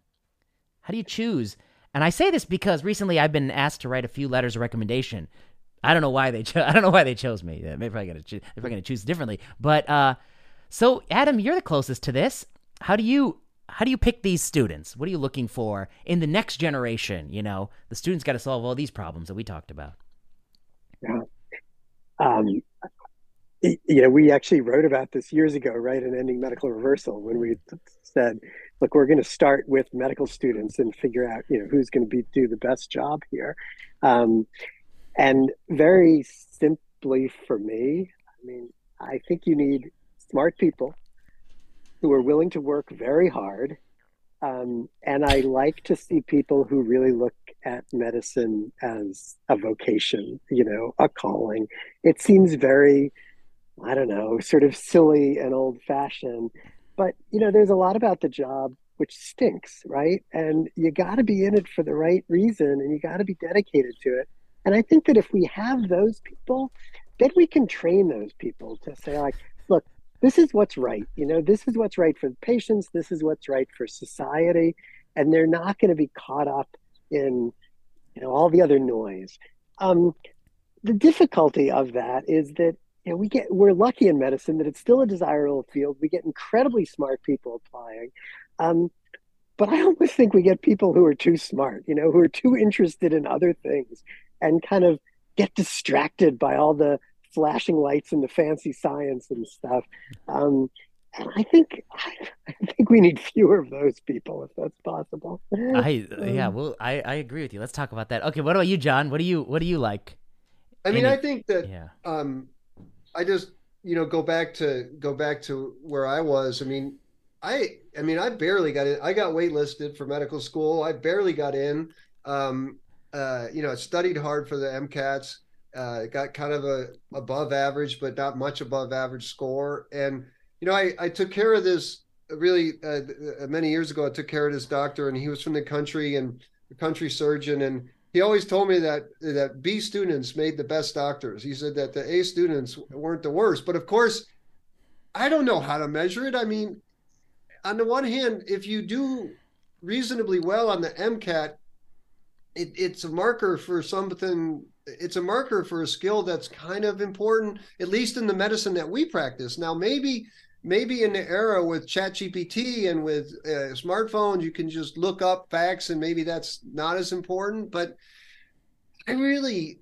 How do you choose? And I say this because recently I've been asked to write a few letters of recommendation. I don't know why they cho- I don't know why they chose me. Maybe I got to I'm going to choose differently, but uh, so Adam, you're the closest to this. How do you how do you pick these students? What are you looking for in the next generation? You know, the students got to solve all these problems that we talked about. Yeah. Um, you know, we actually wrote about this years ago, right? In Ending Medical Reversal, when we said, look, we're going to start with medical students and figure out, you know, who's going to be do the best job here. Um, and very simply for me, I mean, I think you need smart people who are willing to work very hard. Um, and I like to see people who really look at medicine as a vocation, you know, a calling. It seems very, I don't know, sort of silly and old fashioned. But, you know, there's a lot about the job which stinks, right? And you got to be in it for the right reason and you got to be dedicated to it. And I think that if we have those people, then we can train those people to say, like, look, this is what's right. You know, this is what's right for the patients. This is what's right for society. And they're not going to be caught up in, you know, all the other noise. Um, the difficulty of that is that you know, we get we're lucky in medicine that it's still a desirable field. We get incredibly smart people applying. Um, but I almost think we get people who are too smart, you know, who are too interested in other things and kind of get distracted by all the flashing lights and the fancy science and stuff. Um, and I think I think we need fewer of those people if that's possible. I yeah, um, well, I I agree with you. Let's talk about that. Okay, what about you, John? What do you what do you like? I mean, I think that yeah. um, I just you know go back to go back to where I was. I mean, I I mean, I barely got in. I got waitlisted for medical school. I barely got in. Um, uh, you know, I studied hard for the MCATs. Uh, got kind of a above average, but not much above average score. And you know, I I took care of this really uh, uh, many years ago. I took care of this doctor, and he was from the country and the country surgeon, and he always told me that that B students made the best doctors. He said that the A students weren't the worst, but of course, I don't know how to measure it. I mean, on the one hand, if you do reasonably well on the MCAT, it, it's a marker for something it's a marker for a skill that's kind of important at least in the medicine that we practice now maybe maybe in the era with chat gpt and with uh, smartphones you can just look up facts and maybe that's not as important but i really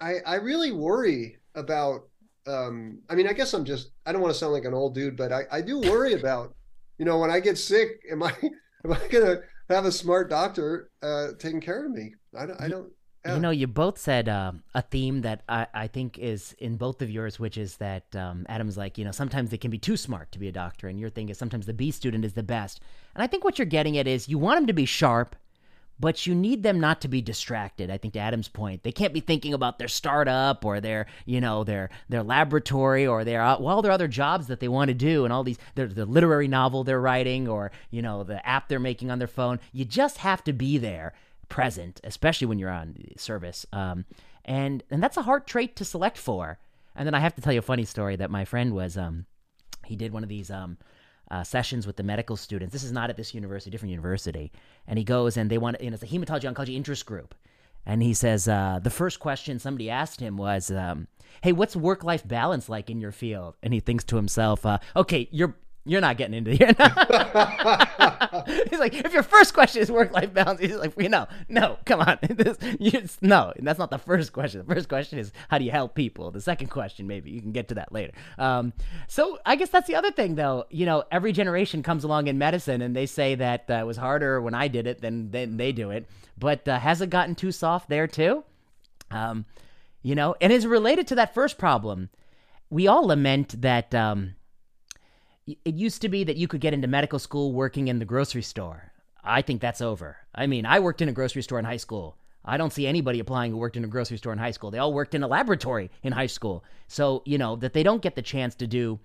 i i really worry about um i mean i guess i'm just i don't want to sound like an old dude but i i do worry about you know when i get sick am i am i gonna have a smart doctor uh, taking care of me. I don't. I don't yeah. You know, you both said uh, a theme that I, I think is in both of yours, which is that um, Adam's like, you know, sometimes they can be too smart to be a doctor, and your thing is sometimes the B student is the best. And I think what you're getting at is you want them to be sharp, but you need them not to be distracted. I think to Adam's point, they can't be thinking about their startup or their, you know, their their laboratory or their uh, well, their other jobs that they want to do and all these their the literary novel they're writing or you know the app they're making on their phone. You just have to be there, present, especially when you're on service. Um, and and that's a hard trait to select for. And then I have to tell you a funny story that my friend was um, he did one of these um uh, sessions with the medical students. This is not at this university, different university. And he goes and they want, and it's a hematology oncology interest group. And he says uh, the first question somebody asked him was, um, "Hey, what's work life balance like in your field?" And he thinks to himself, uh, "Okay, you're you're not getting into here. he's like, if your first question is work life balance, he's like, we know, no, come on, this, you, no, that's not the first question. The first question is how do you help people. The second question, maybe you can get to that later. Um, so I guess that's the other thing, though. You know, every generation comes along in medicine, and they say that uh, it was harder when I did it than than they do it. But uh, has it gotten too soft there too? Um, you know, and is related to that first problem. We all lament that. Um, it used to be that you could get into medical school working in the grocery store. I think that's over. I mean, I worked in a grocery store in high school. I don't see anybody applying who worked in a grocery store in high school. They all worked in a laboratory in high school. So, you know, that they don't get the chance to do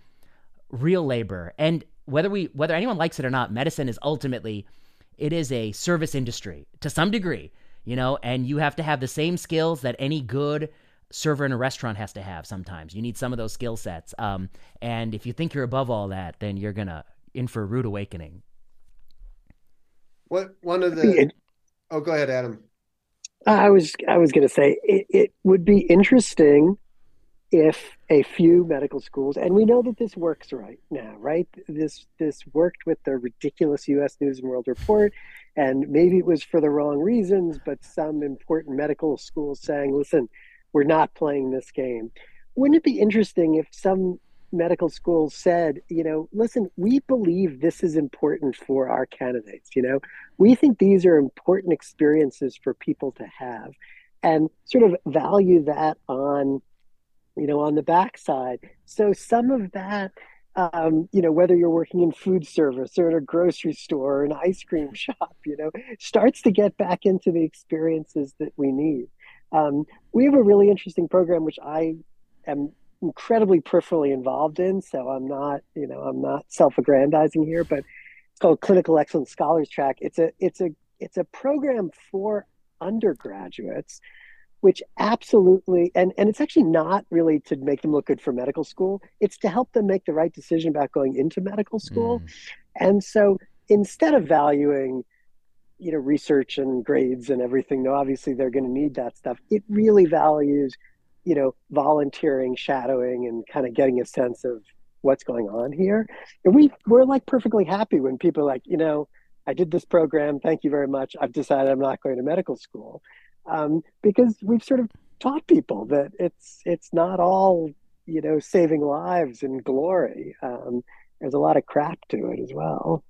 real labor. And whether we whether anyone likes it or not, medicine is ultimately it is a service industry to some degree, you know, and you have to have the same skills that any good server in a restaurant has to have sometimes. You need some of those skill sets. Um, and if you think you're above all that, then you're gonna in for a rude awakening. What one of the Oh, go ahead, Adam. I was I was going to say it, it would be interesting if a few medical schools, and we know that this works right now, right? This this worked with the ridiculous U.S. News and World Report, and maybe it was for the wrong reasons, but some important medical schools saying, "Listen, we're not playing this game." Wouldn't it be interesting if some medical schools said, you know, listen, we believe this is important for our candidates. You know, we think these are important experiences for people to have, and sort of value that on, you know, on the backside. So some of that. Um, you know, whether you're working in food service or in a grocery store or an ice cream shop, you know, starts to get back into the experiences that we need. Um, we have a really interesting program, which I am incredibly peripherally involved in. So I'm not, you know, I'm not self-aggrandizing here, but it's called Clinical Excellence Scholars Track. It's a, it's a, it's a program for undergraduates, which absolutely, and and it's actually not really to make them look good for medical school. It's to help them make the right decision about going into medical school. Mm. And so instead of valuing you know research and grades and everything though obviously they're going to need that stuff it really values you know, volunteering, shadowing, and kind of getting a sense of what's going on here. And we we're like perfectly happy when people like, you know, I did this program. Thank you very much. I've decided I'm not going to medical school um, because we've sort of taught people that it's it's not all you know saving lives and glory. Um, there's a lot of crap to it as well.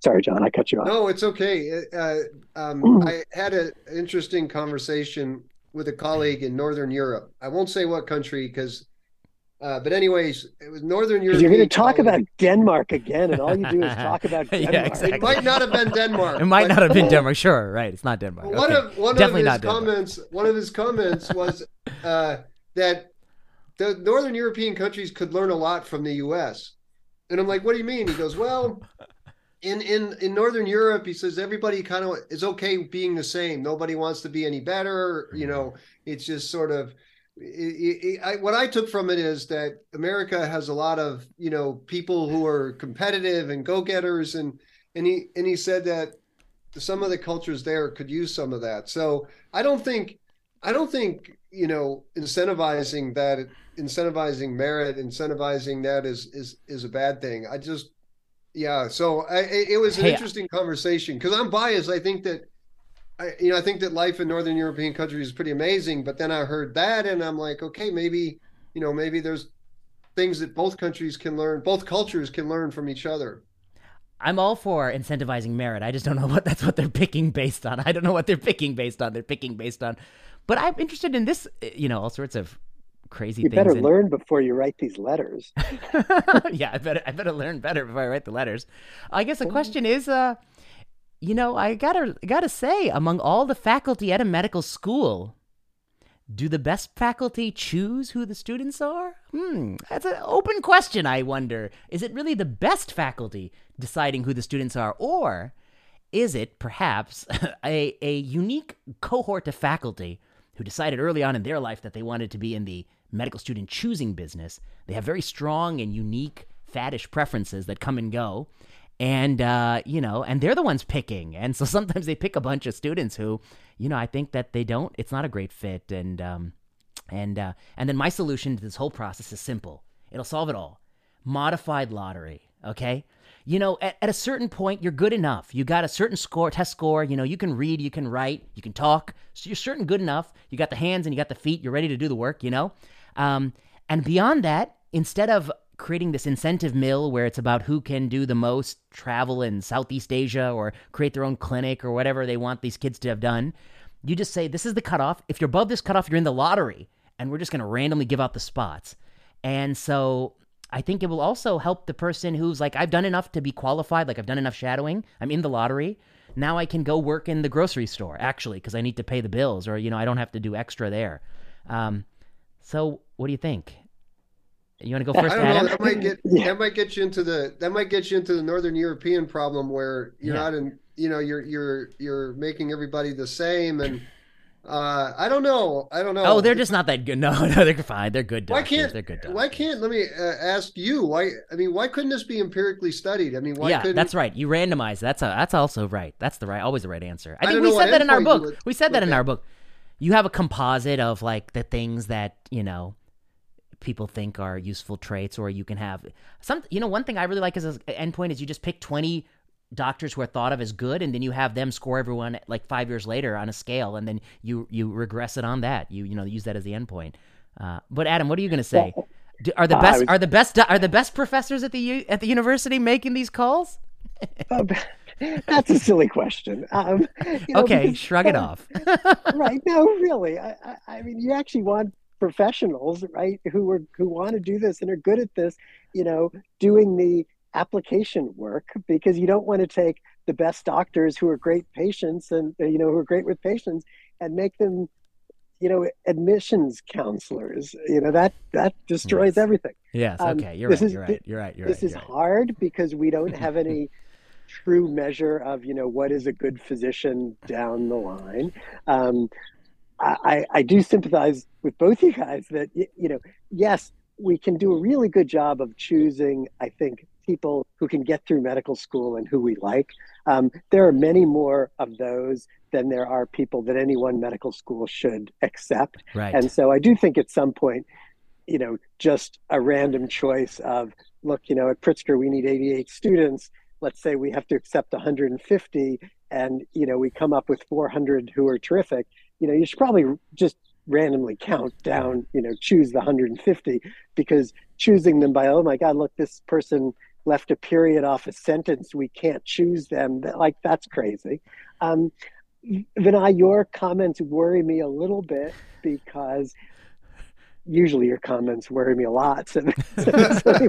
Sorry, John, I cut you off. No, it's okay. Uh, um, I had an interesting conversation with a colleague in Northern Europe. I won't say what country because, uh, but anyways, it was Northern Europe. You're going to talk colleague. about Denmark again, and all you do is talk about Denmark. yeah, exactly. It might not have been Denmark. it might not have been Denmark. Sure, right? It's not Denmark. One okay. of one Definitely of his comments. One of his comments was uh, that the Northern European countries could learn a lot from the U.S. And I'm like, what do you mean? He goes, well, in in in northern europe he says everybody kind of is okay being the same. Nobody wants to be any better. You know mm-hmm. it's just sort of it, it, I, what i took from it is that america has a lot of you know people who are competitive and go-getters. And and he and he said that some of the cultures there could use some of that. So i don't think i don't think you know incentivizing that incentivizing merit incentivizing that is is is a bad thing. I just yeah, so I, it was an hey, interesting conversation because I'm biased. I think that, I, you know, I think that life in Northern European countries is pretty amazing. But then I heard that, and I'm like, okay, maybe, you know, maybe there's things that both countries can learn, both cultures can learn from each other. I'm all for incentivizing merit. I just don't know what that's what they're picking based on. I don't know what they're picking based on. They're picking based on, but I'm interested in this. You know, all sorts of crazy you better learn before you write these letters. Yeah i better i better learn better before i write the letters. I guess the question is uh you know i gotta gotta say among all the faculty at a medical school do the best faculty choose who the students are? Hmm that's an open question i wonder. Is it really the best faculty deciding who the students are or is it perhaps a, a unique cohort of faculty who decided early on in their life that they wanted to be in the medical student choosing business. They have very strong and unique faddish preferences that come and go. And, uh, you know, and they're the ones picking. And so sometimes they pick a bunch of students who, you know, I think that they don't, it's not a great fit. And, um, and, uh, and then my solution to this whole process is simple. It'll solve it all. Modified lottery. Okay. You know, at, at a certain point, you're good enough. You got a certain score, test score. You know, you can read, you can write, you can talk. So you're certain good enough. You got the hands and you got the feet. You're ready to do the work, you know? Um, and beyond that, instead of creating this incentive mill where it's about who can do the most travel in Southeast Asia or create their own clinic or whatever they want these kids to have done, you just say, this is the cutoff. If you're above this cutoff, you're in the lottery, and we're just going to randomly give out the spots. And so I think it will also help the person who's like, I've done enough to be qualified, like I've done enough shadowing, I'm in the lottery. Now I can go work in the grocery store, actually, because I need to pay the bills, or, you know, I don't have to do extra there. Um, so, what do you think? You want to go first, I don't Adam? know. That might get Yeah. that might get you into the that might get you into the Northern European problem where you're Yeah. not in. You know, you're you're you're making everybody the same, and uh, I don't know. I don't know. Oh, they're just not that good. No, no, they're fine. They're good Why can't they're good doctors. why can't let me uh, ask you why? I mean, why couldn't this be empirically studied? I mean, why yeah, couldn't that's right. You randomize. That's a, that's also right. That's the right, always the right answer. I I think don't we know what said that in our book. would We said that look in our book. You have a composite of like the things that you know people think are useful traits, or you can have some. You know, one thing I really like as an endpoint is you just pick twenty doctors who are thought of as good, and then you have them score everyone like five years later on a scale, and then you you regress it on that. You you know use that as the endpoint. Uh, but Adam, what are you going to say? Do, are the best are the best are the best professors at the u- at the university making these calls? That's a silly question. Um, you know, okay, because- shrug it off. right? No, really. I, I, I mean, you actually want professionals, right, who are who want to do this and are good at this. You know, doing the application work because you don't want to take the best doctors who are great patients and you know who are great with patients and make them you know admissions counselors you know that that destroys Yes. everything yes, Um, okay, you're right, is- you're right. You're right. You're this right. is right. hard because we don't have any true measure of you know what is a good physician down the line um, I, I do sympathize with both you guys that you know yes we can do a really good job of choosing i think people who can get through medical school and who we like um, there are many more of those than there are people that any one medical school should accept Right. and so I do think at some point, you know, just a random choice of, look, you know, at Pritzker, we need 88 students. Let's say we have to accept 150 and, you know, we come up with 400 who are terrific. You know, you should probably just randomly count down, you know, choose the 150 because choosing them by, oh my God, look, this person left a period off a sentence. We can't choose them. Like, that's crazy. Um, Vinay, your comments worry me a little bit because usually your comments worry me a lot. So, so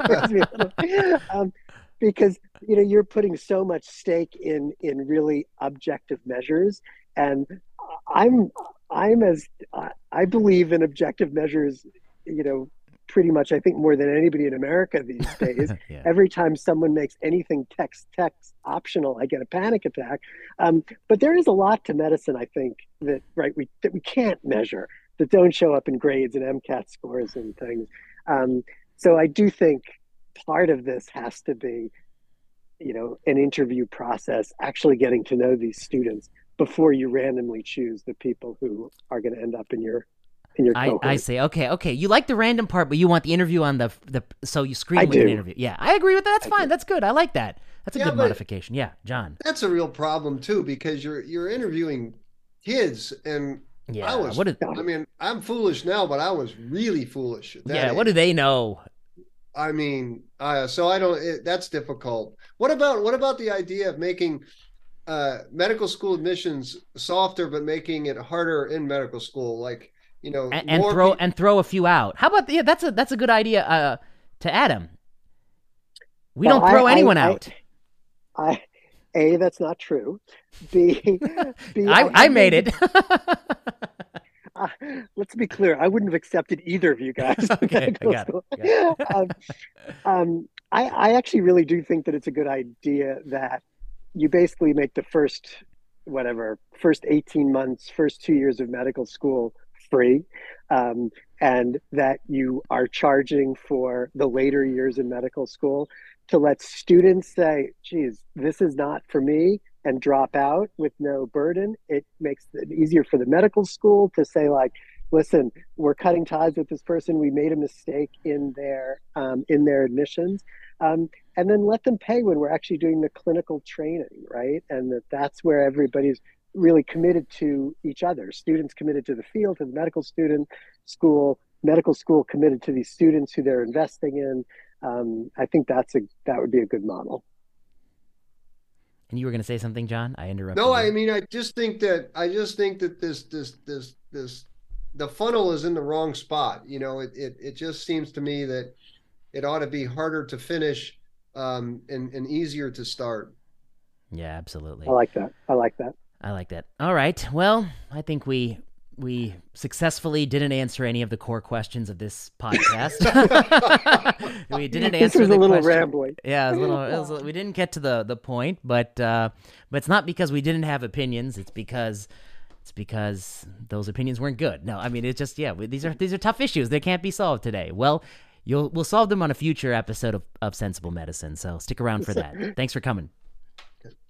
worries me a little. Um, because you know you're putting so much stake in in really objective measures, and I'm I'm as I- believe in objective measures. You know, pretty much I think more than anybody in America these days yeah. every time someone makes anything text text optional i get a panic attack um, but there is a lot to medicine i think that right we that we can't measure that don't show up in grades and mcat scores and things um, so i do think part of this has to be you know an interview process actually getting to know these students before you randomly choose the people who are going to end up in your in your I, cohort. I say okay, okay. You like the random part, but you want the interview on the the so you screen I with an interview. Yeah, I agree with that. That's I fine. do. That's good. I like that. That's a Yeah, good modification. Yeah, John. That's a real problem too because you're you're interviewing kids and Yeah. I was what? Is, I mean I'm foolish now but I was really foolish. at that yeah. What do they know? I mean, uh, so I don't. It, that's difficult. What about what about the idea of making uh, medical school admissions softer, but making it harder in medical school? Like you know, And, and throw pe- and throw a few out. How about yeah? That's a that's a good idea. Uh, to Adam. We Well, don't throw I- I- anyone I- out. I, a that's not true. B, B I, I made it. let's be clear. I wouldn't have accepted either of you guys. Okay, I medical got it, um, um, I, I actually really do think that it's a good idea that you basically make the first, whatever, first 18 months, first two years of medical school free. Um, and that you are charging for the later years in medical school to let students say, geez, this is not for me and drop out with no burden. It makes it easier for the medical school to say, like, listen, we're cutting ties with this person. We made a mistake in their um, in their admissions, um, and then let them pay when we're actually doing the clinical training, right? And that that's where everybody's really committed to each other. Students committed to the field, to the medical student school, medical school committed to these students who they're investing in. Um, I think that's a that would be a good model. and you were going to say something, John? I interrupted. No, you. I mean, I just think that I just think that this this this this the funnel is in the wrong spot. You know, it it it just seems to me that it ought to be harder to finish um, and and easier to start. Yeah, absolutely. I like that. I like that. I like that. All right. Well, I think we we successfully didn't answer any of the core questions of this podcast. we didn't answer. This answer was the a little question- rambling. Yeah, it was a little, it was, we didn't get to the the point, but uh, but it's not because we didn't have opinions. It's because it's because those opinions weren't good. No, I mean it's just yeah. These are these are tough issues. They can't be solved today. Well, you'll we'll solve them on a future episode of, of Sensible Medicine. So stick around for that. Thanks for coming.